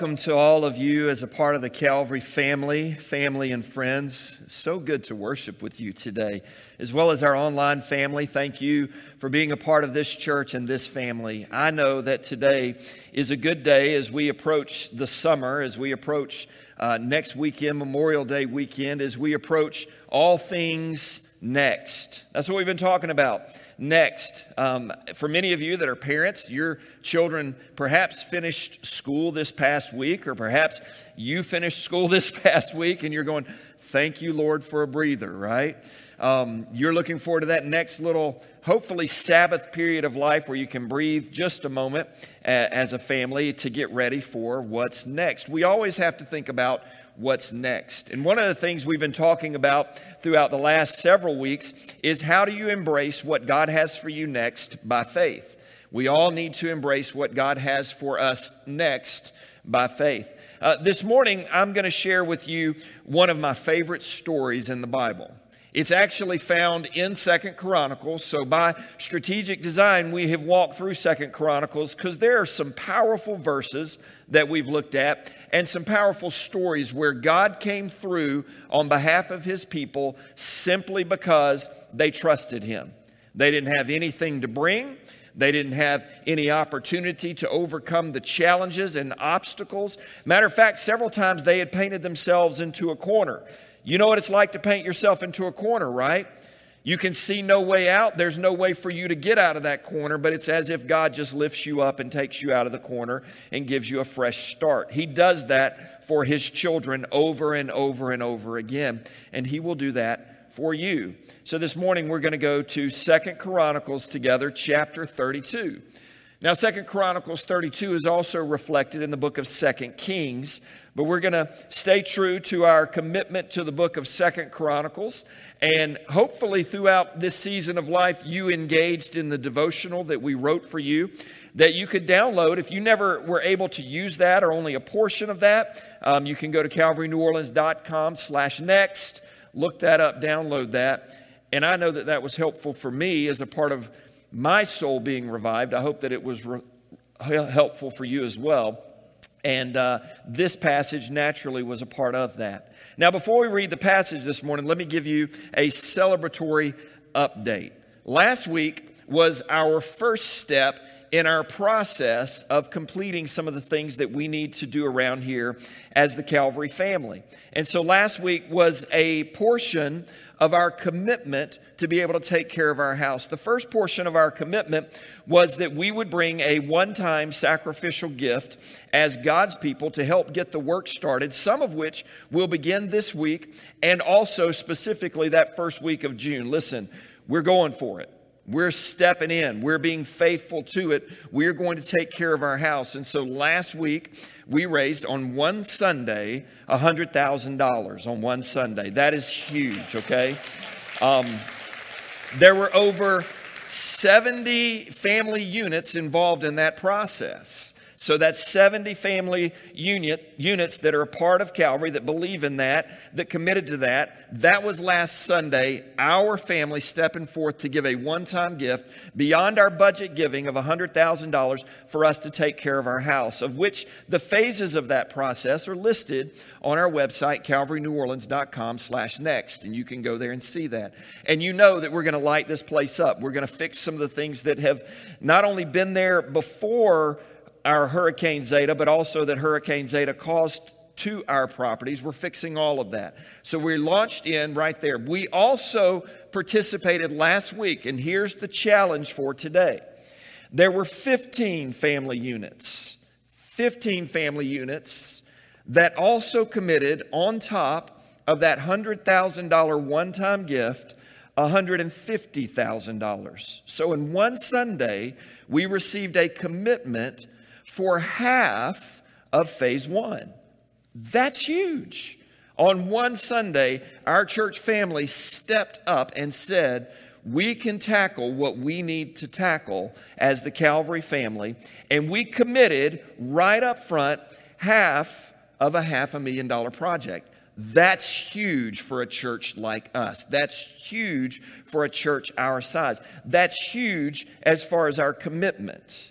Welcome to all of you as a part of the Calvary family, family and friends. So good to worship with you today, as well as our online family. Thank you for being a part of this church and this family. I know that today is a good day as we approach the summer, as we approach uh, next weekend, Memorial Day weekend, as we approach all things next. That's what we've been talking about. Next. Um, for many of you that are parents, your children perhaps finished school this past week, or perhaps you finished school this past week and you're going, Thank you, Lord, for a breather, right? Um, you're looking forward to that next little, hopefully, Sabbath period of life where you can breathe just a moment as a family to get ready for what's next. We always have to think about what's next. And one of the things we've been talking about throughout the last several weeks is how do you embrace what God has for you next by faith? We all need to embrace what God has for us next by faith. Uh, this morning, I'm going to share with you one of my favorite stories in the Bible. It's actually found in Second Chronicles. So by strategic design, we have walked through Second Chronicles because there are some powerful verses that we've looked at and some powerful stories where God came through on behalf of his people simply because they trusted him. They didn't have anything to bring. They didn't have any opportunity to overcome the challenges and obstacles. Matter of fact, several times they had painted themselves into a corner. You know what it's like to paint yourself into a corner, right? You can see no way out. There's no way for you to get out of that corner, but it's as if God just lifts you up and takes you out of the corner and gives you a fresh start. He does that for his children over and over and over again, and he will do that for you. So this morning we're going to go to Second Chronicles together, chapter 32. Now, Second Chronicles 32 is also reflected in the book of Second Kings, but we're going to stay true to our commitment to the book of Second Chronicles. And hopefully, throughout this season of life, you engaged in the devotional that we wrote for you that you could download. If you never were able to use that or only a portion of that, um, you can go to calvaryneworleans.com slash next, look that up, download that. And I know that that was helpful for me as a part of my soul being revived. I hope that it was re- helpful for you as well. And uh, this passage naturally was a part of that. Now, before we read the passage this morning, let me give you a celebratory update. Last week was our first step in our process of completing some of the things that we need to do around here as the Calvary family. And so last week was a portion of our commitment to be able to take care of our house. The first portion of our commitment was that we would bring a one time sacrificial gift as God's people to help get the work started, some of which will begin this week and also specifically that first week of June. Listen, we're going for it. We're stepping in. We're being faithful to it. We're going to take care of our house. And so last week, we raised on one Sunday $100,000 on one Sunday. That is huge, okay? Um, there were over 70 family units involved in that process. So that's 70 family unit, units that are a part of Calvary that believe in that, that committed to that. That was last Sunday, our family stepping forth to give a one time gift beyond our budget giving of $100,000 for us to take care of our house, of which the phases of that process are listed on our website, calvaryneworleans.com slash next. And you can go there and see that. And you know that we're going to light this place up. We're going to fix some of the things that have not only been there before our Hurricane Zeta, but also that Hurricane Zeta caused to our properties. We're fixing all of that. So we launched in right there. We also participated last week, and here's the challenge for today. There were 15 family units, 15 family units that also committed on top of that $100,000 one time gift. $150,000. So in one Sunday, we received a commitment for half of phase one. That's huge. On one Sunday, our church family stepped up and said, we can tackle what we need to tackle as the Calvary family. And we committed right up front half of a half a million dollar project. That's huge for a church like us. That's huge for a church our size. That's huge as far as our commitment.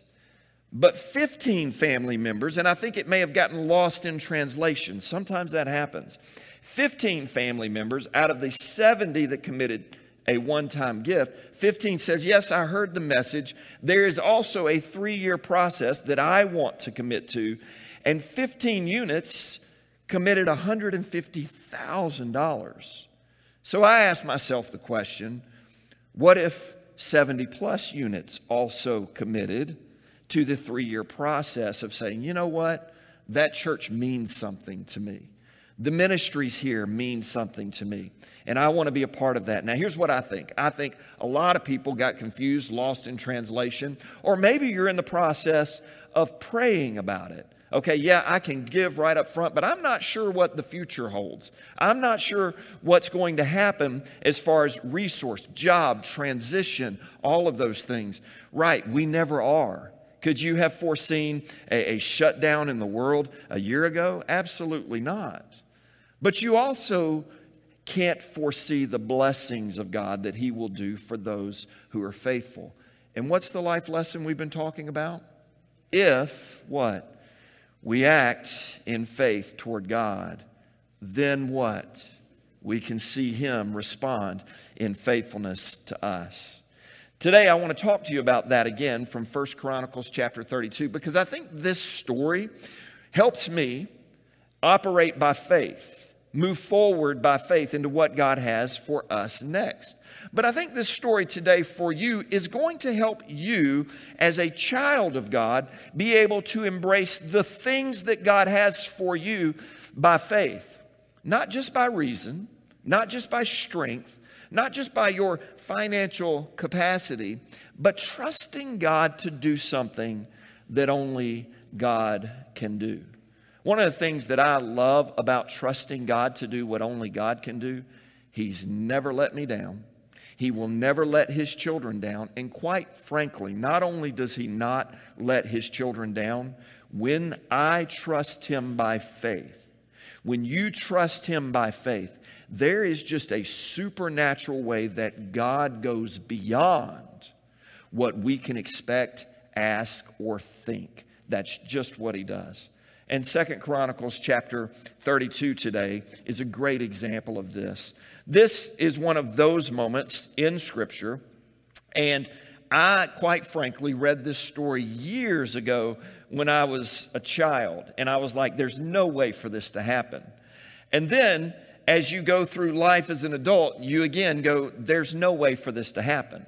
But 15 family members, and I think it may have gotten lost in translation. Sometimes that happens. 15 family members out of the 70 that committed a one time gift, 15 says, Yes, I heard the message. There is also a three year process that I want to commit to. And 15 units committed $150,000. So I asked myself the question what if 70 plus units also committed to the three year process of saying, you know what? That church means something to me. The ministries here mean something to me, and I want to be a part of that. Now, here's what I think I think a lot of people got confused, lost in translation, or maybe you're in the process of praying about it. Okay, yeah, I can give right up front, but I'm not sure what the future holds. I'm not sure what's going to happen as far as resource, job, transition, all of those things. Right, we never are. Could you have foreseen a, a shutdown in the world a year ago? Absolutely not. But you also can't foresee the blessings of God that He will do for those who are faithful. And what's the life lesson we've been talking about? If what? we act in faith toward God, then what? We can see Him respond in faithfulness to us. Today, I want to talk to you about that again from First Chronicles chapter 32 because I think this story helps me operate by faith, move forward by faith into what God has for us next. But I think this story today for you is going to help you, as a child of God, be able to embrace the things that God has for you by faith, not just by reason, not just by strength, not just by your financial capacity, but trusting God to do something that only God can do. One of the things that I love about trusting God to do what only God can do, He's never let me down. He will never let his children down. And quite frankly, not only does he not let his children down, when I trust him by faith, when you trust him by faith, there is just a supernatural way that God goes beyond what we can expect, ask, or think. That's just what he does. And Second Chronicles chapter 32 today is a great example of this. This is one of those moments in Scripture. And I, quite frankly, read this story years ago when I was a child. And I was like, there's no way for this to happen. And then, as you go through life as an adult, you again go, there's no way for this to happen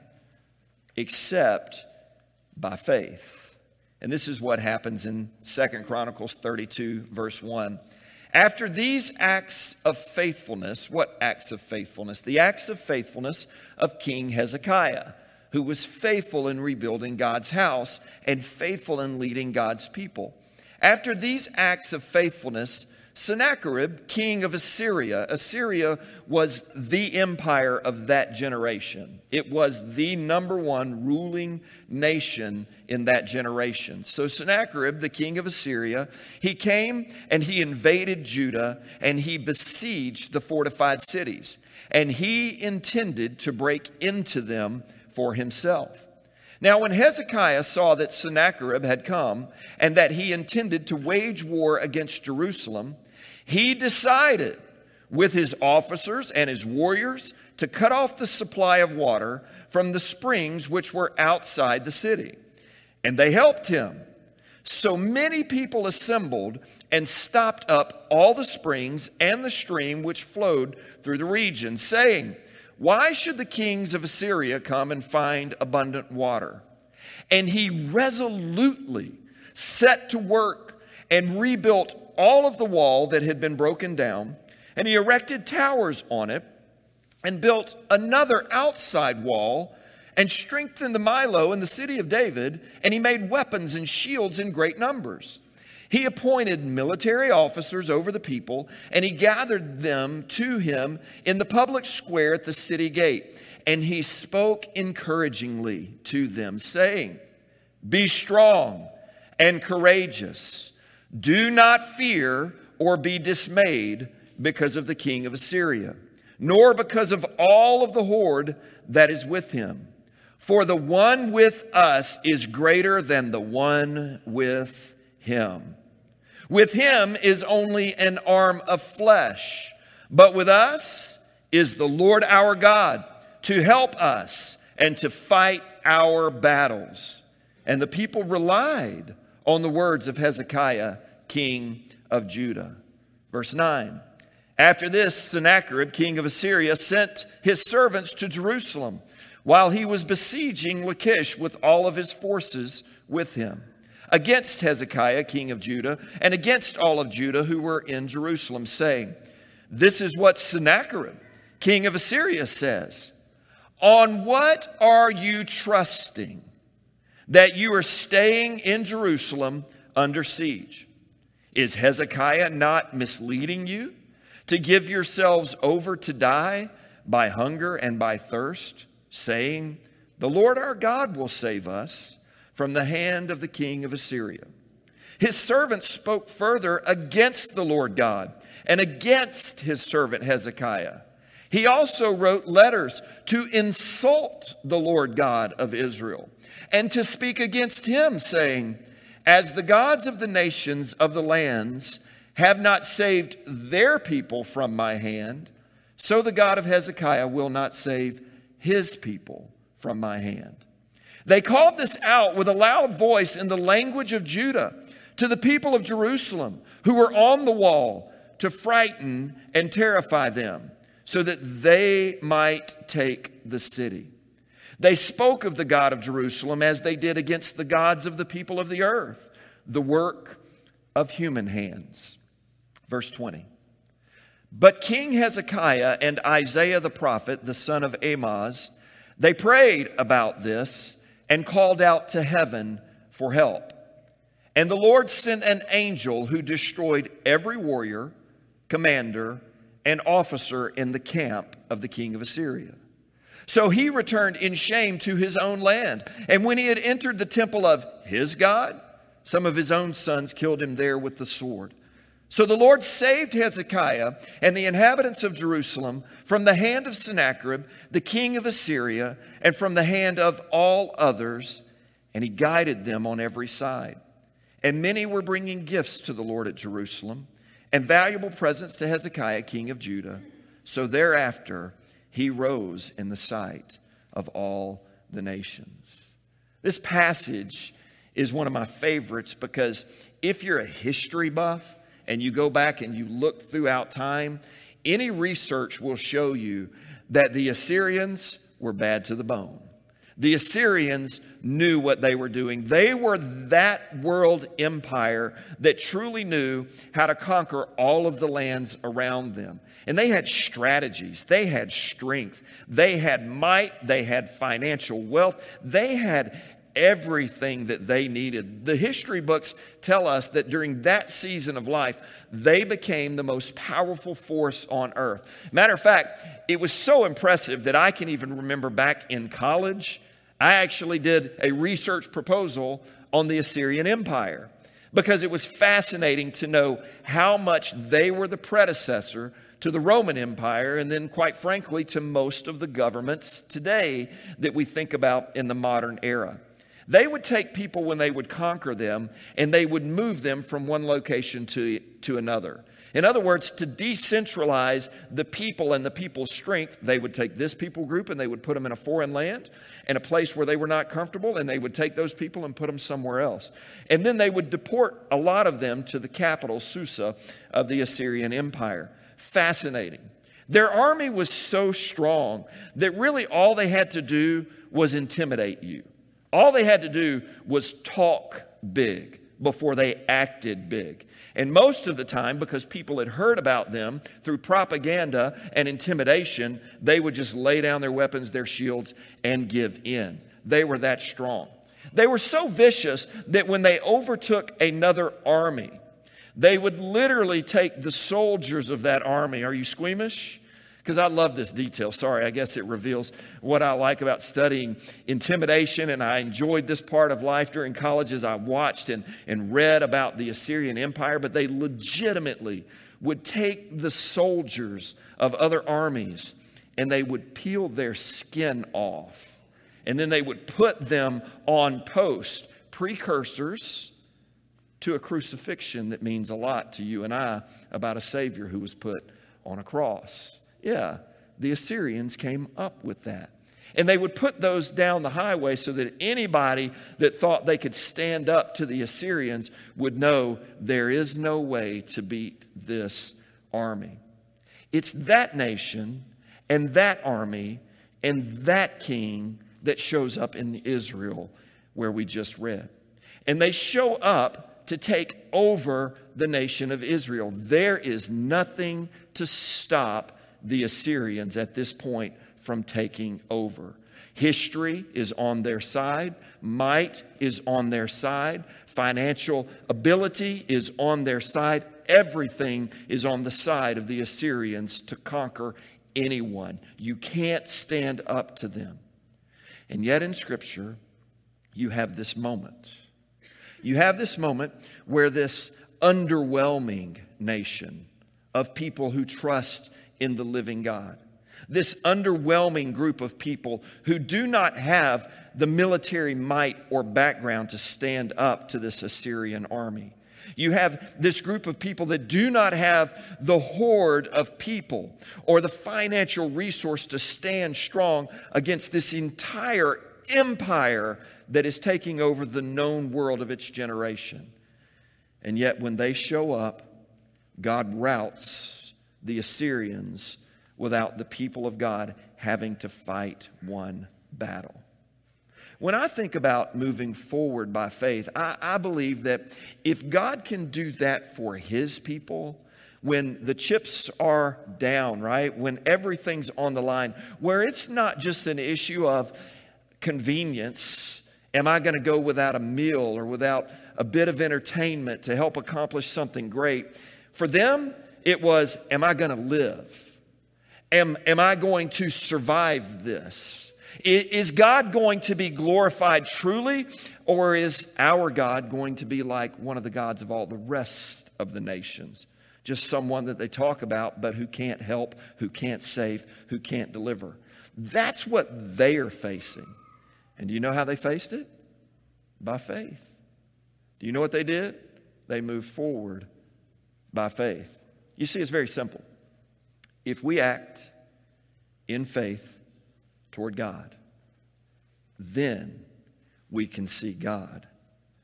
except by faith. And this is what happens in Second Chronicles 32, verse 1. After these acts of faithfulness, what acts of faithfulness? The acts of faithfulness of King Hezekiah, who was faithful in rebuilding God's house and faithful in leading God's people. After these acts of faithfulness, Sennacherib, king of Assyria, Assyria was the empire of that generation. It was the number one ruling nation in that generation. So, Sennacherib, the king of Assyria, he came and he invaded Judah and he besieged the fortified cities. And he intended to break into them for himself. Now, when Hezekiah saw that Sennacherib had come and that he intended to wage war against Jerusalem, he decided with his officers and his warriors to cut off the supply of water from the springs which were outside the city. And they helped him. So many people assembled and stopped up all the springs and the stream which flowed through the region, saying, why should the kings of Assyria come and find abundant water? And he resolutely set to work and rebuilt all of the wall that had been broken down, and he erected towers on it and built another outside wall and strengthened the Millo in the city of David, and he made weapons and shields in great numbers. He appointed military officers over the people, and he gathered them to him in the public square at the city gate. And he spoke encouragingly to them, saying, Be strong and courageous. Do not fear or be dismayed because of the king of Assyria, nor because of all of the horde that is with him. For the one with us is greater than the one with him. With him is only an arm of flesh, but with us is the Lord our God to help us and to fight our battles. And the people relied on the words of Hezekiah, king of Judah. Verse 9 After this, Sennacherib, king of Assyria, sent his servants to Jerusalem while he was besieging Lachish with all of his forces with him against Hezekiah, king of Judah, and against all of Judah who were in Jerusalem, saying, This is what Sennacherib, king of Assyria, says On what are you trusting that you are staying in Jerusalem under siege? Is Hezekiah not misleading you to give yourselves over to die by hunger and by thirst, saying, The Lord our God will save us? from the hand of the king of Assyria. His servants spoke further against the Lord God and against his servant Hezekiah. He also wrote letters to insult the Lord God of Israel and to speak against him, saying, As the gods of the nations of the lands have not saved their people from my hand, so the God of Hezekiah will not save his people from my hand. They called this out with a loud voice in the language of Judah to the people of Jerusalem who were on the wall to frighten and terrify them so that they might take the city. They spoke of the God of Jerusalem as they did against the gods of the people of the earth, the work of human hands. Verse 20. But King Hezekiah and Isaiah the prophet, the son of Amoz, they prayed about this and called out to heaven for help. And the Lord sent an angel who destroyed every warrior, commander, and officer in the camp of the king of Assyria. So he returned in shame to his own land. And when he had entered the temple of his God, some of his own sons killed him there with the sword. So the Lord saved Hezekiah and the inhabitants of Jerusalem from the hand of Sennacherib, the king of Assyria, and from the hand of all others, and he guided them on every side. And many were bringing gifts to the Lord at Jerusalem, and valuable presents to Hezekiah, king of Judah. So thereafter he rose in the sight of all the nations. This passage is one of my favorites because if you're a history buff, and you go back and you look throughout time, any research will show you that the Assyrians were bad to the bone. The Assyrians knew what they were doing. They were that world empire that truly knew how to conquer all of the lands around them. And they had strategies, they had strength, they had might, they had financial wealth, they had everything that they needed. The history books tell us that during that season of life, they became the most powerful force on earth. Matter of fact, it was so impressive that I can even remember back in college, I actually did a research proposal on the Assyrian Empire because it was fascinating to know how much they were the predecessor to the Roman Empire, and then, quite frankly, to most of the governments today that we think about in the modern era. They would take people when they would conquer them and they would move them from one location to, to another. In other words, to decentralize the people and the people's strength, they would take this people group and they would put them in a foreign land in a place where they were not comfortable, and they would take those people and put them somewhere else. And then they would deport a lot of them to the capital, Susa, of the Assyrian Empire. Fascinating. Their army was so strong that really all they had to do was intimidate you. All they had to do was talk big before they acted big. And most of the time, because people had heard about them through propaganda and intimidation, they would just lay down their weapons, their shields, and give in. They were that strong. They were so vicious that when they overtook another army, they would literally take the soldiers of that army. Are you squeamish? Because I love this detail. Sorry, I guess it reveals what I like about studying intimidation. And I enjoyed this part of life during college as I watched and, and read about the Assyrian Empire. But they legitimately would take the soldiers of other armies and they would peel their skin off and then they would put them on post, precursors to a crucifixion that means a lot to you and I about a Savior who was put on a cross. Yeah, the Assyrians came up with that. And they would put those down the highway so that anybody that thought they could stand up to the Assyrians would know there is no way to beat this army. It's that nation and that army and that king that shows up in Israel where we just read. And they show up to take over the nation of Israel. There is nothing to stop the Assyrians at this point from taking over. History is on their side, might is on their side, financial ability is on their side. Everything is on the side of the Assyrians to conquer anyone. You can't stand up to them. And yet in Scripture, you have this moment. You have this moment where this underwhelming nation of people who trust in the living God, this underwhelming group of people who do not have the military might or background to stand up to this Assyrian army. You have this group of people that do not have the horde of people or the financial resource to stand strong against this entire empire that is taking over the known world of its generation. And yet, when they show up, God routs the Assyrians without the people of God having to fight one battle. When I think about moving forward by faith, I, I believe that if God can do that for his people, when the chips are down, right? When everything's on the line, where it's not just an issue of convenience. Am I going to go without a meal or without a bit of entertainment to help accomplish something great? For them, it was, Am I going to live? Am, am I going to survive this? Is God going to be glorified truly, or is our God going to be like one of the gods of all the rest of the nations? Just someone that they talk about, but who can't help, who can't save, who can't deliver. That's what they are facing. And do you know how they faced it? By faith. Do you know what they did? They moved forward by faith. You see, it's very simple. If we act in faith, toward God, then we can see God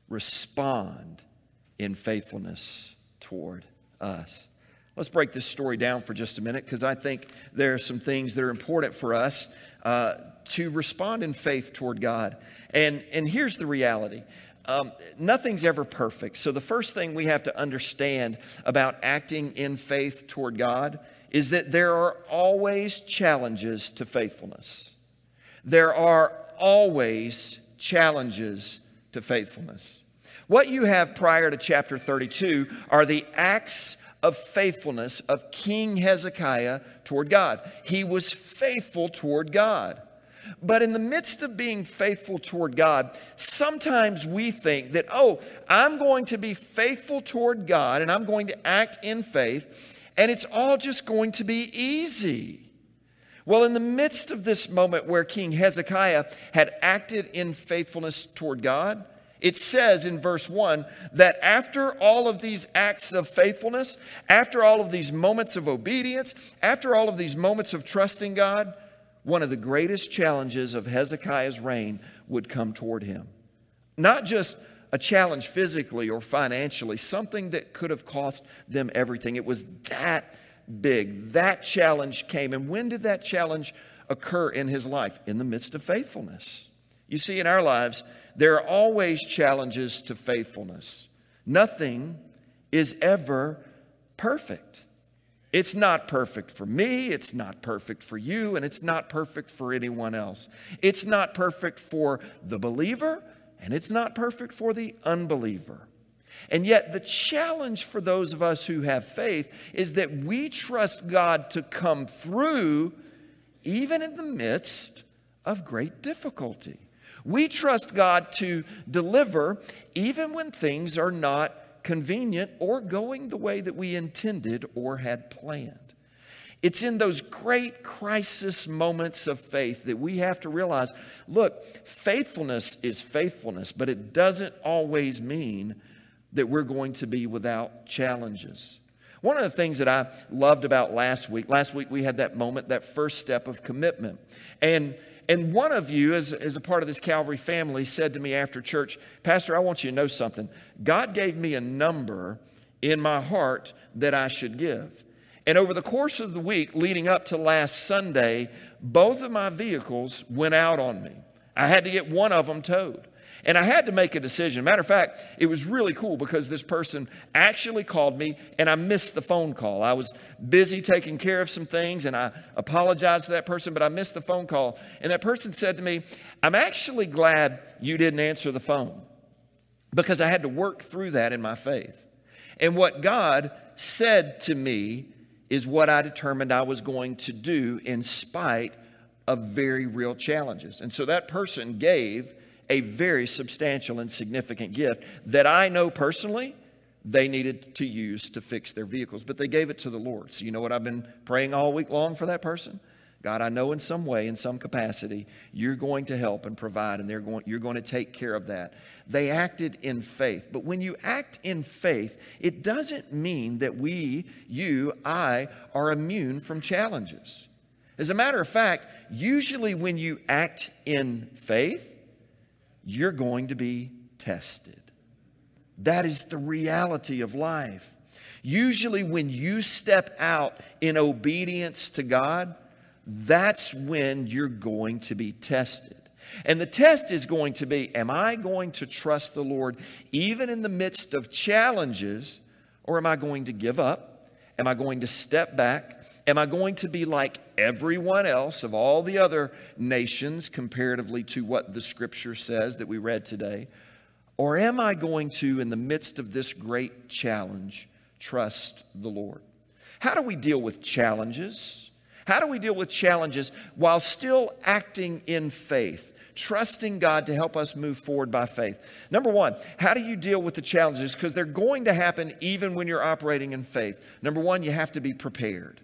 respond in faithfulness toward us. Let's break this story down for just a minute because I think there are some things that are important for us uh, to respond in faith toward God. And, and here's the reality um, nothing's ever perfect. So, the first thing we have to understand about acting in faith toward God is that there are always challenges to faithfulness there are always challenges to faithfulness. What you have prior to chapter 32 are the acts of faithfulness of King Hezekiah toward God. He was faithful toward God. But in the midst of being faithful toward God, sometimes we think that, oh, I'm going to be faithful toward God and I'm going to act in faith, and it's all just going to be easy. Well, in the midst of this moment where King Hezekiah had acted in faithfulness toward God, it says in verse 1 that after all of these acts of faithfulness, after all of these moments of obedience, after all of these moments of trusting God, one of the greatest challenges of Hezekiah's reign would come toward him. Not just a challenge physically or financially, something that could have cost them everything. It was that big. That challenge came. And when did that challenge occur in his life? In the midst of faithfulness. You see, in our lives, there are always challenges to faithfulness. Nothing is ever perfect. It's not perfect for me, it's not perfect for you, and it's not perfect for anyone else. It's not perfect for the believer, and it's not perfect for the unbeliever. And yet, the challenge for those of us who have faith is that we trust God to come through even in the midst of great difficulty. We trust God to deliver even when things are not convenient or going the way that we intended or had planned. It's in those great crisis moments of faith that we have to realize look, faithfulness is faithfulness, but it doesn't always mean that we're going to be without challenges. One of the things that I loved about last week, last week we had that moment, that first step of commitment. And and one of you, as, as a part of this Calvary family, said to me after church, Pastor, I want you to know something. God gave me a number in my heart that I should give. And over the course of the week leading up to last Sunday, both of my vehicles went out on me. I had to get one of them towed. And I had to make a decision. Matter of fact, it was really cool because this person actually called me and I missed the phone call. I was busy taking care of some things and I apologized to that person, but I missed the phone call. And that person said to me, I'm actually glad you didn't answer the phone because I had to work through that in my faith. And what God said to me is what I determined I was going to do in spite of very real challenges. And so that person gave a very substantial and significant gift that I know personally they needed to use to fix their vehicles, but they gave it to the Lord. So, you know what I've been praying all week long for that person? God, I know in some way, in some capacity, you're going to help and provide, and they're going, you're going to take care of that. They acted in faith. But when you act in faith, it doesn't mean that we, you, I, are immune from challenges. As a matter of fact, usually when you act in faith, you're going to be tested. That is the reality of life. Usually, when you step out in obedience to God, that's when you're going to be tested. And the test is going to be Am I going to trust the Lord even in the midst of challenges, or am I going to give up? Am I going to step back? Am I going to be like everyone else of all the other nations comparatively to what the scripture says that we read today? Or am I going to, in the midst of this great challenge, trust the Lord? How do we deal with challenges? How do we deal with challenges while still acting in faith? trusting God to help us move forward by faith. Number one, how do you deal with the challenges? Because they're going to happen even when you're operating in faith. Number one, you have to be prepared.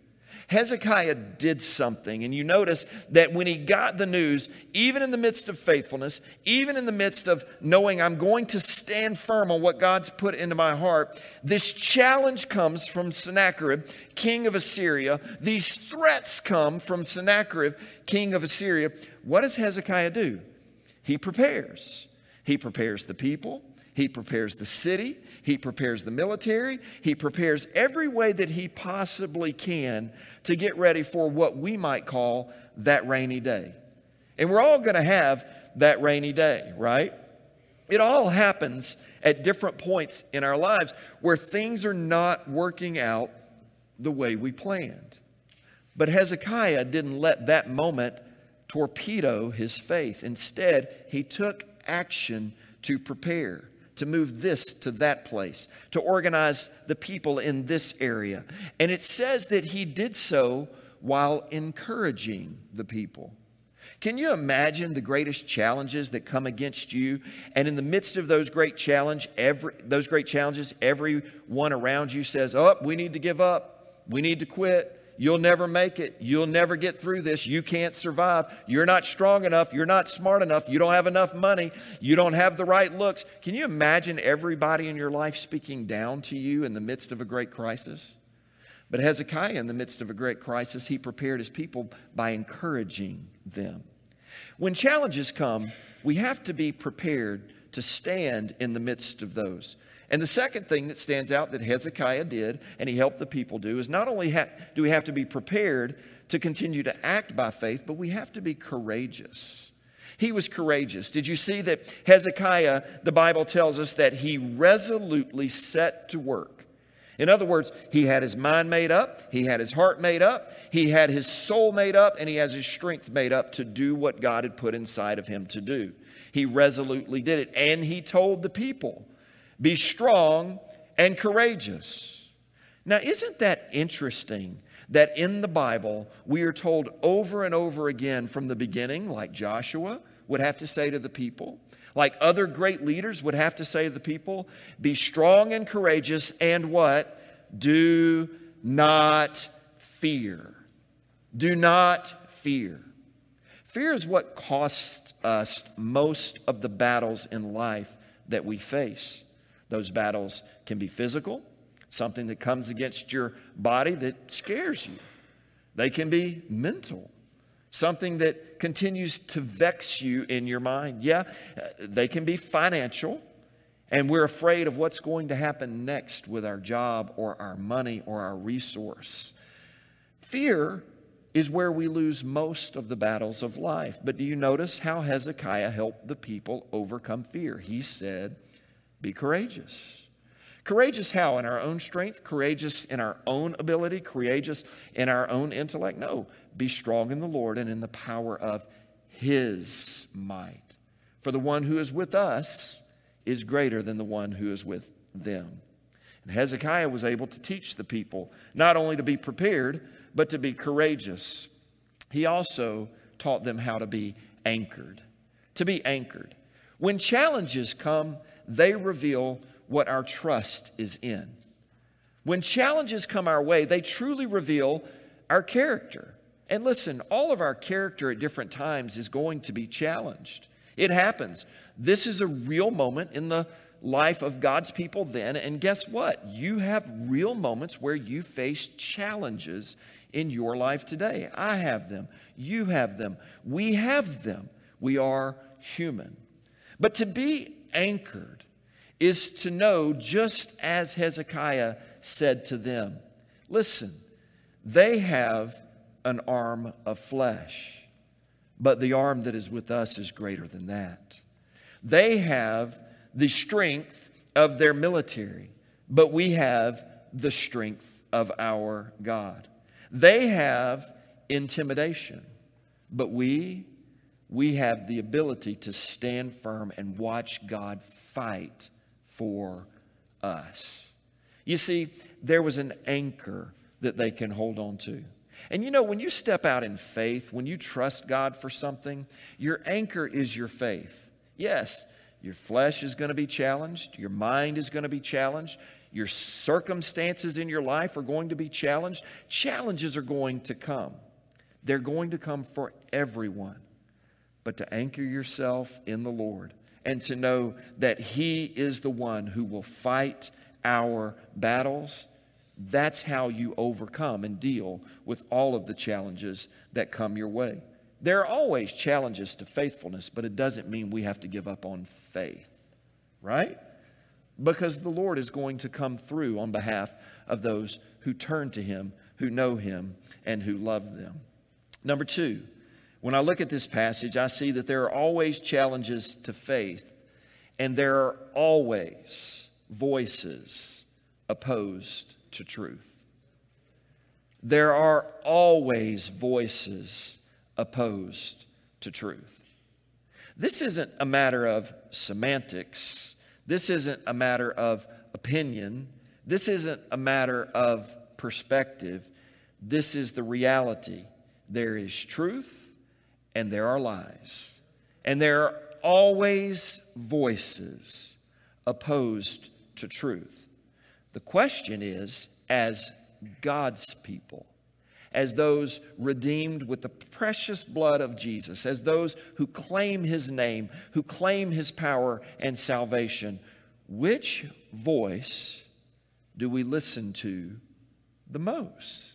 Hezekiah did something. And you notice that when he got the news, even in the midst of faithfulness, even in the midst of knowing I'm going to stand firm on what God's put into my heart, this challenge comes from Sennacherib, king of Assyria. These threats come from Sennacherib, king of Assyria. What does Hezekiah do? He prepares. He prepares the people, he prepares the city, he prepares the military. He prepares every way that he possibly can to get ready for what we might call that rainy day. And we're all going to have that rainy day, right? It all happens at different points in our lives where things are not working out the way we planned. But Hezekiah didn't let that moment torpedo his faith. Instead, he took action to prepare to move this to that place, to organize the people in this area. And it says that he did so while encouraging the people. Can you imagine the greatest challenges that come against you? And in the midst of those great challenge, every, those great challenges, everyone around you says, "Oh, we need to give up. We need to quit. You'll never make it. You'll never get through this. You can't survive. You're not strong enough. You're not smart enough. You don't have enough money. You don't have the right looks. Can you imagine everybody in your life speaking down to you in the midst of a great crisis? But Hezekiah, in the midst of a great crisis, he prepared his people by encouraging them. When challenges come, we have to be prepared to stand in the midst of those. And the second thing that stands out that Hezekiah did and he helped the people do is not only ha- do we have to be prepared to continue to act by faith, but we have to be courageous. He was courageous. Did you see that Hezekiah, the Bible tells us that he resolutely set to work? In other words, he had his mind made up, he had his heart made up, he had his soul made up, and he has his strength made up to do what God had put inside of him to do. He resolutely did it. And he told the people, be strong and courageous. Now, isn't that interesting that in the Bible we are told over and over again from the beginning, like Joshua would have to say to the people, like other great leaders would have to say to the people, be strong and courageous and what? Do not fear. Do not fear. Fear is what costs us most of the battles in life that we face. Those battles can be physical, something that comes against your body that scares you. They can be mental, something that continues to vex you in your mind. Yeah, they can be financial, and we're afraid of what's going to happen next with our job or our money or our resource. Fear is where we lose most of the battles of life. But do you notice how Hezekiah helped the people overcome fear? He said, Be courageous. Courageous how? In our own strength? Courageous in our own ability? Courageous in our own intellect? No. Be strong in the Lord and in the power of His might. For the one who is with us is greater than the one who is with them. And Hezekiah was able to teach the people not only to be prepared, but to be courageous. He also taught them how to be anchored. To be anchored. When challenges come, they reveal what our trust is in. When challenges come our way, they truly reveal our character. And listen, all of our character at different times is going to be challenged. It happens. This is a real moment in the life of God's people then. And guess what? You have real moments where you face challenges in your life today. I have them. You have them. We have them. We are human. But to be anchored is to know, just as Hezekiah said to them, listen, they have an arm of flesh, but the arm that is with us is greater than that. They have the strength of their military, but we have the strength of our God. They have intimidation, but we we have the ability to stand firm and watch God fight for us. You see, there was an anchor that they can hold on to. And you know, when you step out in faith, when you trust God for something, your anchor is your faith. Yes, your flesh is going to be challenged, your mind is going to be challenged, your circumstances in your life are going to be challenged. Challenges are going to come. They're going to come for everyone. But to anchor yourself in the Lord and to know that He is the one who will fight our battles, that's how you overcome and deal with all of the challenges that come your way. There are always challenges to faithfulness, but it doesn't mean we have to give up on faith, right? because the Lord is going to come through on behalf of those who turn to Him, who know Him, and who love them. Number two, when I look at this passage, I see that there are always challenges to faith, and there are always voices opposed to truth. There are always voices opposed to truth. This isn't a matter of semantics this isn't a matter of opinion. This isn't a matter of perspective. This is the reality. There is truth and there are lies. And there are always voices opposed to truth. The question is as God's people, as those redeemed with the precious blood of Jesus, as those who claim his name, who claim his power and salvation, which voice do we listen to the most?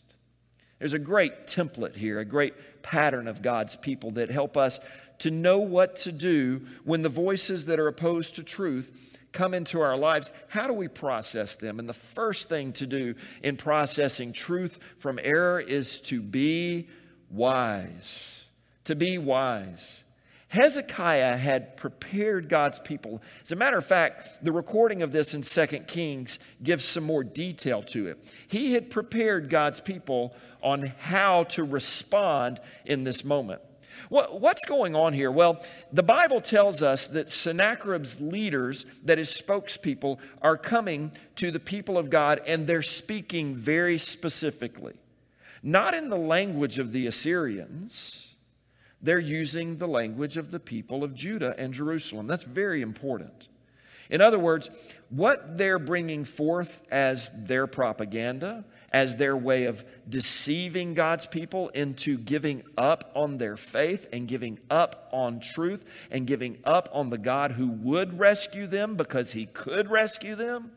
There's a great template here, a great pattern of God's people that help us to know what to do when the voices that are opposed to truth come into our lives, how do we process them? And the first thing to do in processing truth from error is to be wise. To be wise. Hezekiah had prepared God's people. As a matter of fact, the recording of this in 2 Kings gives some more detail to it. He had prepared God's people on how to respond in this moment. What, what's going on here? Well, the Bible tells us that Sennacherib's leaders, that his spokespeople, are coming to the people of God and they're speaking very specifically. Not in the language of the Assyrians, they're using the language of the people of Judah and Jerusalem. That's very important. In other words, what they're bringing forth as their propaganda, as their way of deceiving God's people into giving up on their faith and giving up on truth and giving up on the God who would rescue them because he could rescue them,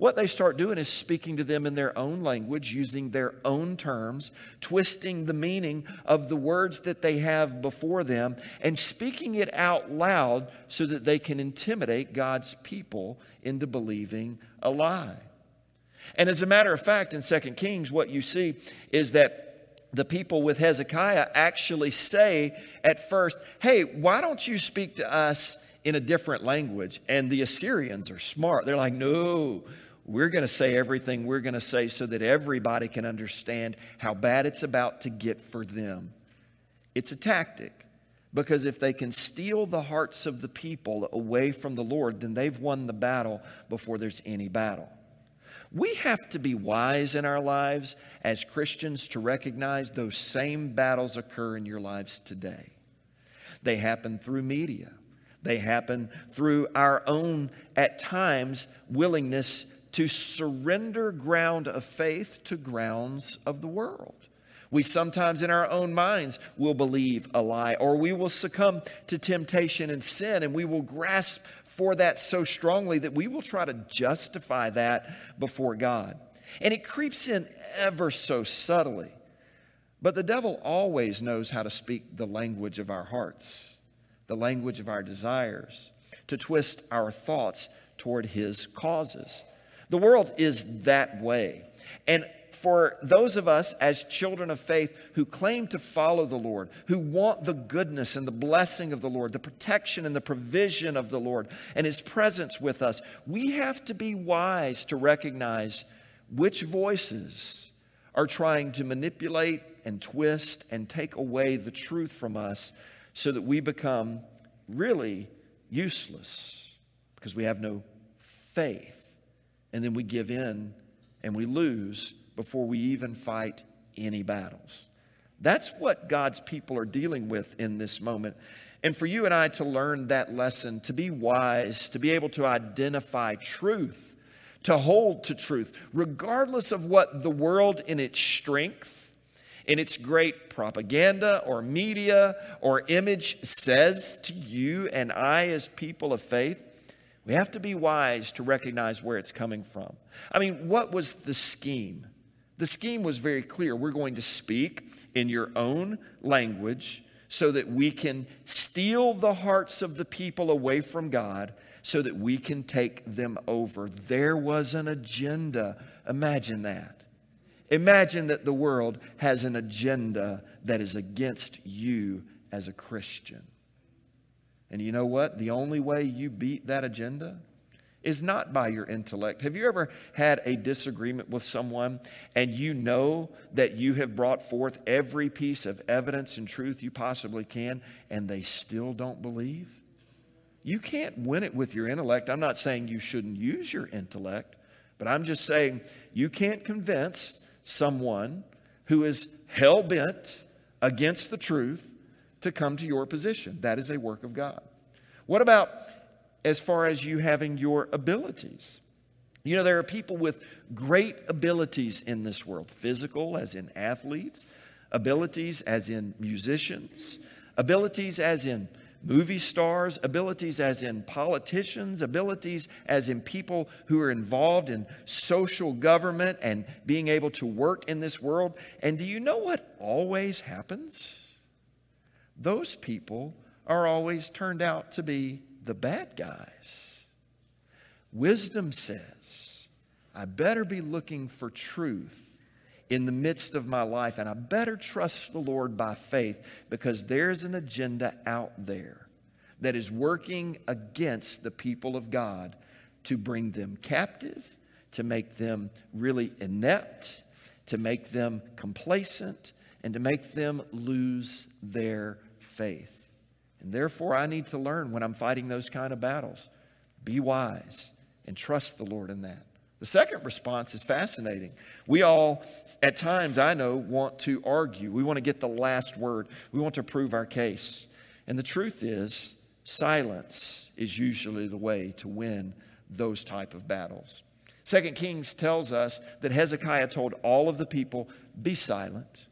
what they start doing is speaking to them in their own language, using their own terms, twisting the meaning of the words that they have before them, and speaking it out loud so that they can intimidate God's people into believing a lie. And as a matter of fact, in 2 Kings, what you see is that the people with Hezekiah actually say at first, Hey, why don't you speak to us in a different language? And the Assyrians are smart. They're like, No, we're going to say everything we're going to say so that everybody can understand how bad it's about to get for them. It's a tactic. Because if they can steal the hearts of the people away from the Lord, then they've won the battle before there's any battle. We have to be wise in our lives as Christians to recognize those same battles occur in your lives today. They happen through media, they happen through our own, at times, willingness to surrender ground of faith to grounds of the world. We sometimes, in our own minds, will believe a lie, or we will succumb to temptation and sin, and we will grasp for that so strongly that we will try to justify that before God. And it creeps in ever so subtly. But the devil always knows how to speak the language of our hearts, the language of our desires, to twist our thoughts toward his causes. The world is that way. And for those of us as children of faith who claim to follow the Lord, who want the goodness and the blessing of the Lord, the protection and the provision of the Lord, and His presence with us, we have to be wise to recognize which voices are trying to manipulate and twist and take away the truth from us so that we become really useless because we have no faith. And then we give in and we lose before we even fight any battles. That's what God's people are dealing with in this moment. And for you and I to learn that lesson, to be wise, to be able to identify truth, to hold to truth, regardless of what the world in its strength, in its great propaganda or media or image says to you and I as people of faith, we have to be wise to recognize where it's coming from. I mean, what was the scheme? The scheme was very clear. We're going to speak in your own language so that we can steal the hearts of the people away from God so that we can take them over. There was an agenda. Imagine that. Imagine that the world has an agenda that is against you as a Christian. And you know what? The only way you beat that agenda is not by your intellect. Have you ever had a disagreement with someone and you know that you have brought forth every piece of evidence and truth you possibly can and they still don't believe? You can't win it with your intellect. I'm not saying you shouldn't use your intellect, but I'm just saying you can't convince someone who is hell bent against the truth to come to your position. That is a work of God. What about as far as you having your abilities. You know, there are people with great abilities in this world physical, as in athletes, abilities as in musicians, abilities as in movie stars, abilities as in politicians, abilities as in people who are involved in social government and being able to work in this world. And do you know what always happens? Those people are always turned out to be the bad guys. Wisdom says, I better be looking for truth in the midst of my life, and I better trust the Lord by faith because there's an agenda out there that is working against the people of God to bring them captive, to make them really inept, to make them complacent, and to make them lose their faith. And therefore, I need to learn when I'm fighting those kind of battles. Be wise and trust the Lord in that. The second response is fascinating. We all, at times, I know, want to argue. We want to get the last word. We want to prove our case. And the truth is, silence is usually the way to win those type of battles. Second Kings tells us that Hezekiah told all of the people, Be silent.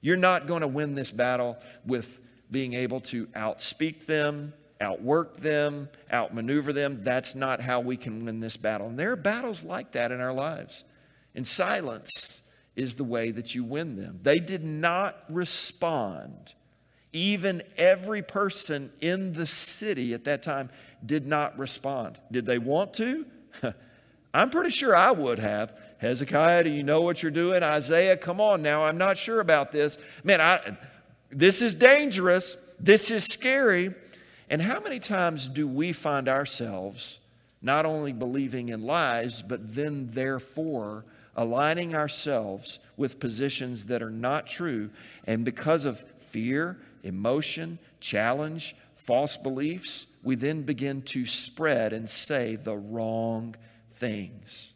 You're not going to win this battle with being able to outspeak them, outwork them, outmaneuver them. That's not how we can win this battle. And there are battles like that in our lives. And silence is the way that you win them. They did not respond. Even every person in the city at that time did not respond. Did they want to? I'm pretty sure I would have. Hezekiah, do you know what you're doing? Isaiah, come on now. I'm not sure about this. Man, I, this is dangerous. This is scary. And how many times do we find ourselves not only believing in lies, but then therefore aligning ourselves with positions that are not true? And because of fear, emotion, challenge, false beliefs, we then begin to spread and say the wrong things.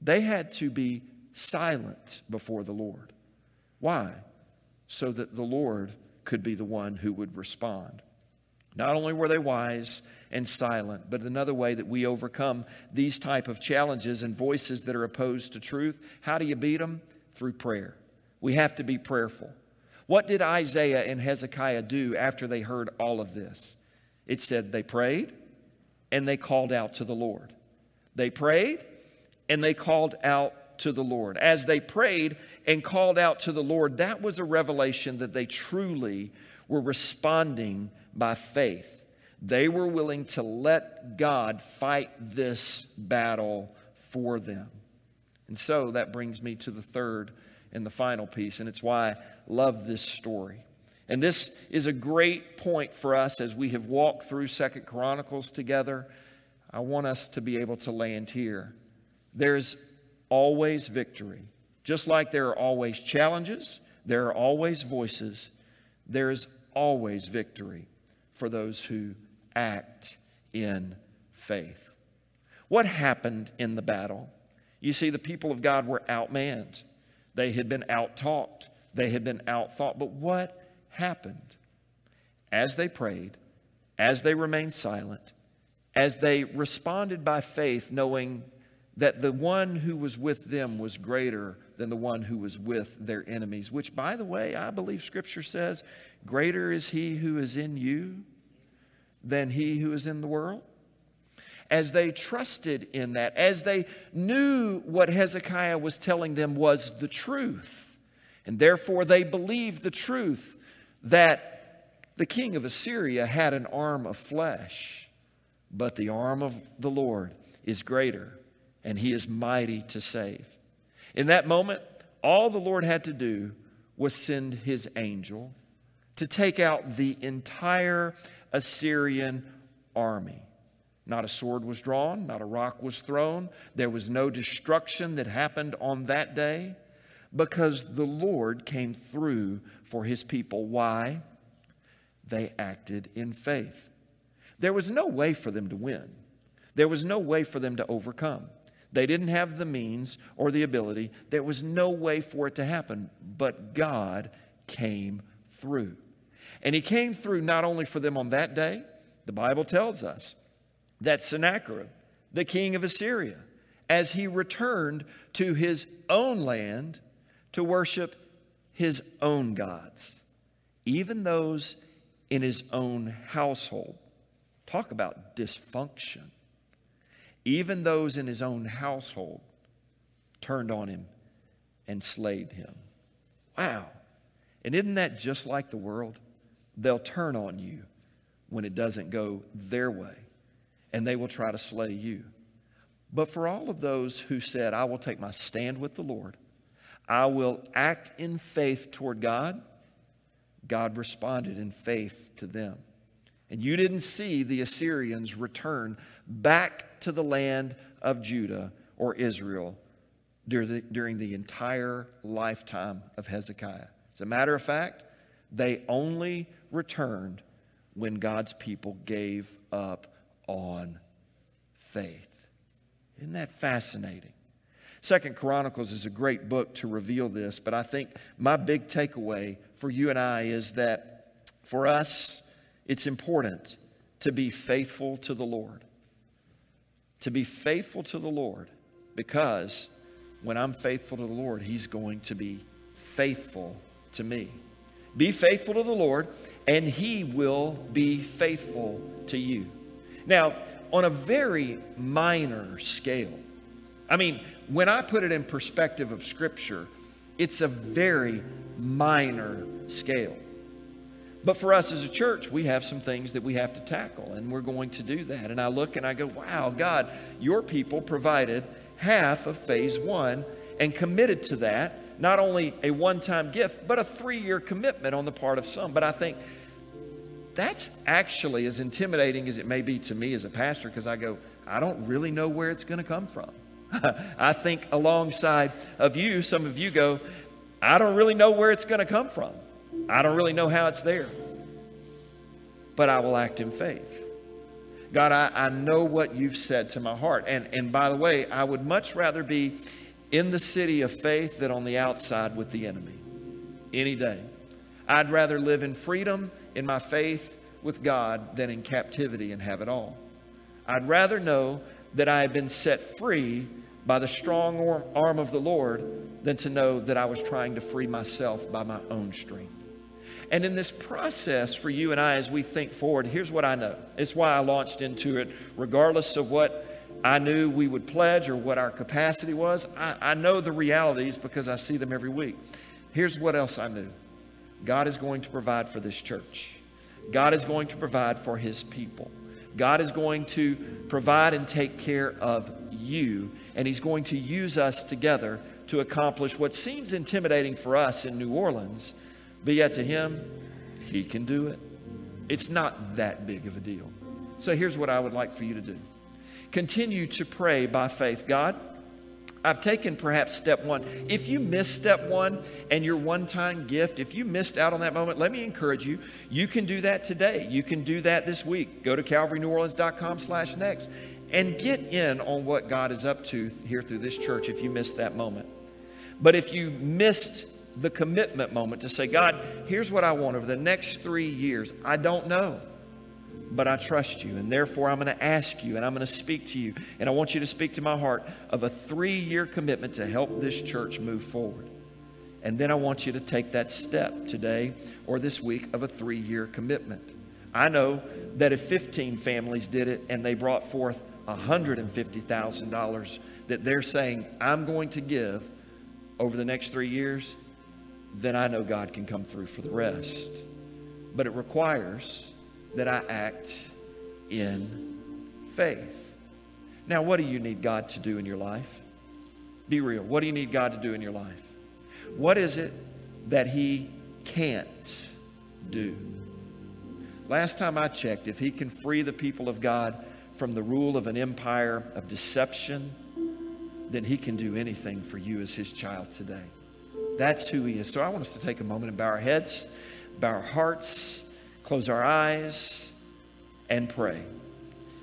They had to be silent before the Lord. Why? So that the Lord could be the one who would respond. Not only were they wise and silent, but another way that we overcome these type of challenges and voices that are opposed to truth, how do you beat them? Through prayer. We have to be prayerful. What did Isaiah and Hezekiah do after they heard all of this? It said they prayed and they called out to the Lord. They prayed and they called to the Lord. As they prayed and called out to the Lord, that was a revelation that they truly were responding by faith. They were willing to let God fight this battle for them. And so that brings me to the third and the final piece, and it's why I love this story. And this is a great point for us as we have walked through Second Chronicles together. I want us to be able to land here. There's always victory. Just like there are always challenges, there are always voices, there is always victory for those who act in faith. What happened in the battle? You see, the people of God were outmanned. They had been outtalked, they had been outthought. But what happened? As they prayed, as they remained silent, as they responded by faith, knowing that the one who was with them was greater than the one who was with their enemies, which, by the way, I believe Scripture says, greater is he who is in you than he who is in the world as they trusted in that, as they knew what Hezekiah was telling them was the truth. And therefore, they believed the truth that the king of Assyria had an arm of flesh, but the arm of the Lord is greater, and he is mighty to save. In that moment, all the Lord had to do was send his angel to take out the entire Assyrian army. Not a sword was drawn, not a rock was thrown. There was no destruction that happened on that day because the Lord came through for his people. Why? They acted in faith. There was no way for them to win, there was no way for them to overcome. They didn't have the means or the ability. There was no way for it to happen, but God came through. And He came through not only for them on that day, the Bible tells us that Sennacherib, the king of Assyria, as he returned to his own land to worship his own gods, even those in his own household. Talk about dysfunction. Even those in his own household turned on him and slayed him. Wow. And isn't that just like the world? They'll turn on you when it doesn't go their way and they will try to slay you. But for all of those who said, I will take my stand with the Lord, I will act in faith toward God, God responded in faith to them. And you didn't see the Assyrians return back to the land of Judah or Israel during the, during the entire lifetime of Hezekiah. As a matter of fact, they only returned when God's people gave up on faith. Isn't that fascinating? Second Chronicles is a great book to reveal this, but I think my big takeaway for you and I is that for us, it's important to be faithful to the Lord. To be faithful to the Lord because when I'm faithful to the Lord, He's going to be faithful to me. Be faithful to the Lord, and He will be faithful to you. Now, on a very minor scale, I mean, when I put it in perspective of Scripture, it's a very minor scale. But for us as a church, we have some things that we have to tackle, and we're going to do that. And I look and I go, wow, God, your people provided half of phase one and committed to that. Not only a one time gift, but a three year commitment on the part of some. But I think that's actually as intimidating as it may be to me as a pastor because I go, I don't really know where it's going to come from. I think alongside of you, some of you go, I don't really know where it's going to come from. I don't really know how it's there. But I will act in faith. God, I, I know what you've said to my heart. And, and by the way, I would much rather be in the city of faith than on the outside with the enemy any day. I'd rather live in freedom in my faith with God than in captivity and have it all. I'd rather know that I have been set free by the strong arm of the Lord than to know that I was trying to free myself by my own strength. And in this process for you and I, as we think forward, here's what I know. It's why I launched into it, regardless of what I knew we would pledge or what our capacity was. I, I know the realities because I see them every week. Here's what else I knew God is going to provide for this church, God is going to provide for his people. God is going to provide and take care of you, and He's going to use us together to accomplish what seems intimidating for us in New Orleans, but yet to Him, He can do it. It's not that big of a deal. So here's what I would like for you to do continue to pray by faith. God, I've taken perhaps step one. If you missed step one and your one time gift, if you missed out on that moment, let me encourage you. You can do that today. You can do that this week. Go to calvaryneworleans.com slash next and get in on what God is up to here through this church if you missed that moment. But if you missed the commitment moment to say, God, here's what I want over the next three years, I don't know but I trust you. And therefore, I'm going to ask you and I'm going to speak to you. And I want you to speak to my heart of a three year commitment to help this church move forward. And then I want you to take that step today or this week of a three year commitment. I know that if 15 families did it and they brought forth $150,000 that they're saying, I'm going to give over the next three years, then I know God can come through for the rest. But it requires that I act in faith. Now, what do you need God to do in your life? Be real. What do you need God to do in your life? What is it that He can't do? Last time I checked, if He can free the people of God from the rule of an empire of deception, then He can do anything for you as His child today. That's who He is. So I want us to take a moment and bow our heads, bow our hearts close our eyes, and pray.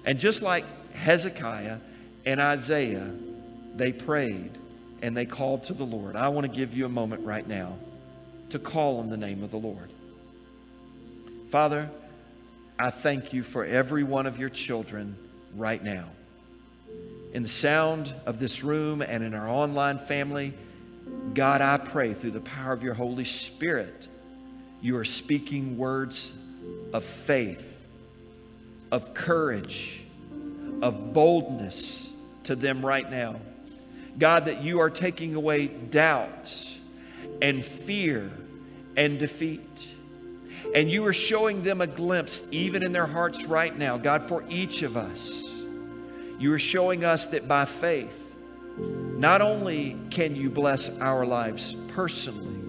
And just like Hezekiah and Isaiah, they prayed and they called to the Lord. I want to give you a moment right now to call on the name of the Lord. Father, I thank you for every one of your children right now. In the sound of this room and in our online family, God, I pray through the power of your Holy Spirit, you are speaking words of faith, of courage, of boldness to them right now. God, that you are taking away doubts and fear and defeat. And you are showing them a glimpse, even in their hearts right now, God, for each of us. You are showing us that by faith, not only can you bless our lives personally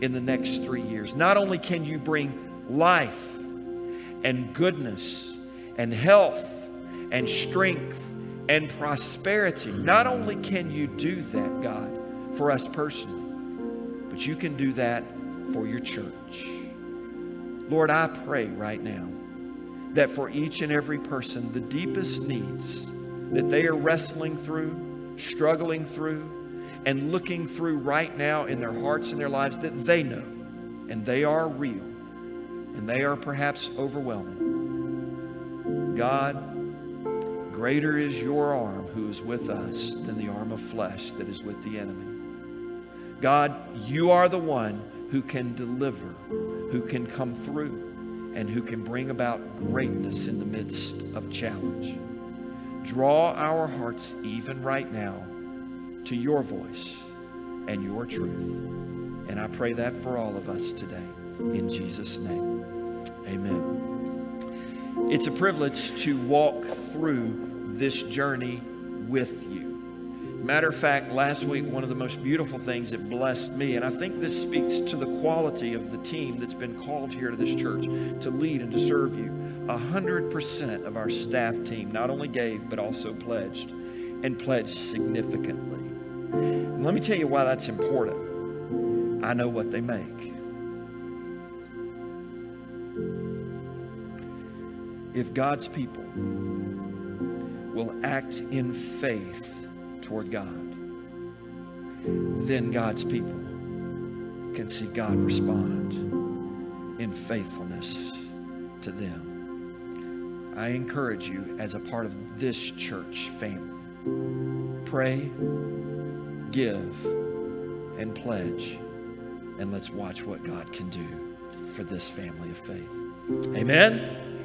in the next three years, not only can you bring life and goodness and health and strength and prosperity. Not only can you do that, God, for us personally, but you can do that for your church. Lord, I pray right now that for each and every person, the deepest needs that they are wrestling through, struggling through, and looking through right now in their hearts and their lives, that they know and they are real and they are perhaps overwhelming. God, greater is your arm who is with us than the arm of flesh that is with the enemy. God, you are the one who can deliver, who can come through, and who can bring about greatness in the midst of challenge. Draw our hearts even right now to your voice and your truth. And I pray that for all of us today. In Jesus' name, amen. It's a privilege to walk through this journey with you. Matter of fact, last week, one of the most beautiful things that blessed me, and I think this speaks to the quality of the team that's been called here to this church to lead and to serve you. 100% of our staff team not only gave, but also pledged, and pledged significantly. And let me tell you why that's important. I know what they make. If God's people will act in faith, toward God, then God's people can see God respond in faithfulness to them. I encourage you as a part of this church family, pray, give, and pledge, and let's watch what God can do for this family of faith. Amen.